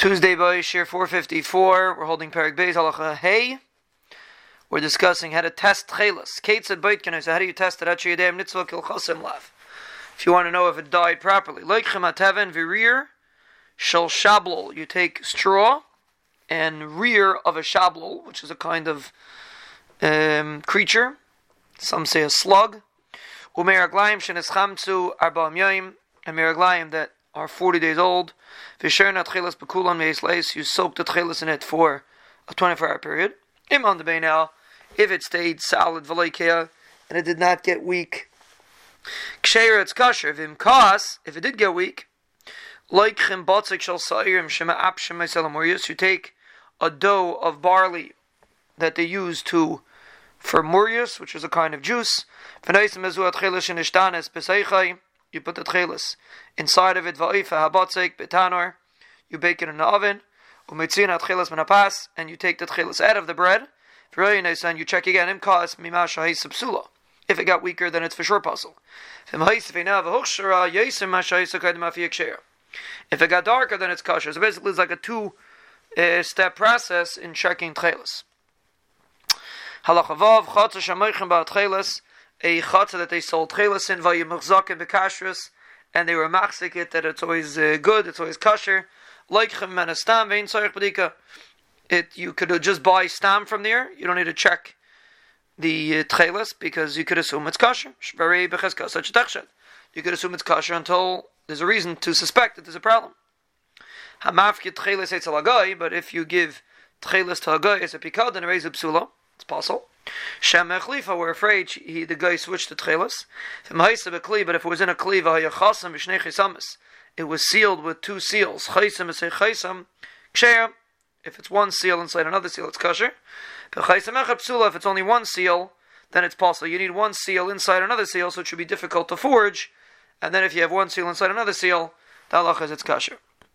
Tuesday by Shiur 454. We're holding Perek Beis Halacha Hey. We're discussing how to test Chelas. Kate said Baitkin, so how do you test it? Nitzvah Kil Chosim Lav. If you want to know if it died properly. Like Chemateven Virir Shal Shablol. You take straw and rear of a shablol, which is a kind of um, creature. Some say a slug. Umeraglaim shenes chamtzu arba yoim. And meraglaim that are 40 days old. You soak the tchelas in it for a 24 hour period. The now, if it stayed solid and it did not get weak. It's kosher. Vim if it did get weak, sa'irim you take a dough of barley that they use to for murius, which is a kind of juice. You put the tchelis inside of it, va'ifa habatzik betanor, you bake it in the oven, umitzina tchelis menapas, and you take the tchelis out of the bread. And you check again, imkas mimasha subsula. If it got weaker, then it's for sure pasul. If it got darker, then it's kosher. So basically, it's like a two uh, step process in checking tchelis. Halachavav, chatzah shamoichem ba'at tchelis, a chatzah that they sold tchelis in, vayimachzak in bekashrus, and they were machzik it that it's always uh, good, it's always kosher. Like chem stam vein tzarich badika. It you could just buy stam from there. You don't need to check the uh, because you could assume it's kosher. You could assume it's kosher until there's a reason to suspect that there's a problem. Hamafkit tchelis etzel but if you give tchelis to a guy as a pikad and a raise psula, it's possible. Shem Echlifa were afraid he, the guy switched to Tchelis. But if it was in a Kliva, it was sealed with two seals. If it's one seal inside another seal, it's kosher. If it's only one seal, then it's possible. You need one seal inside another seal, so it should be difficult to forge. And then if you have one seal inside another seal, the halacha is it's kosher.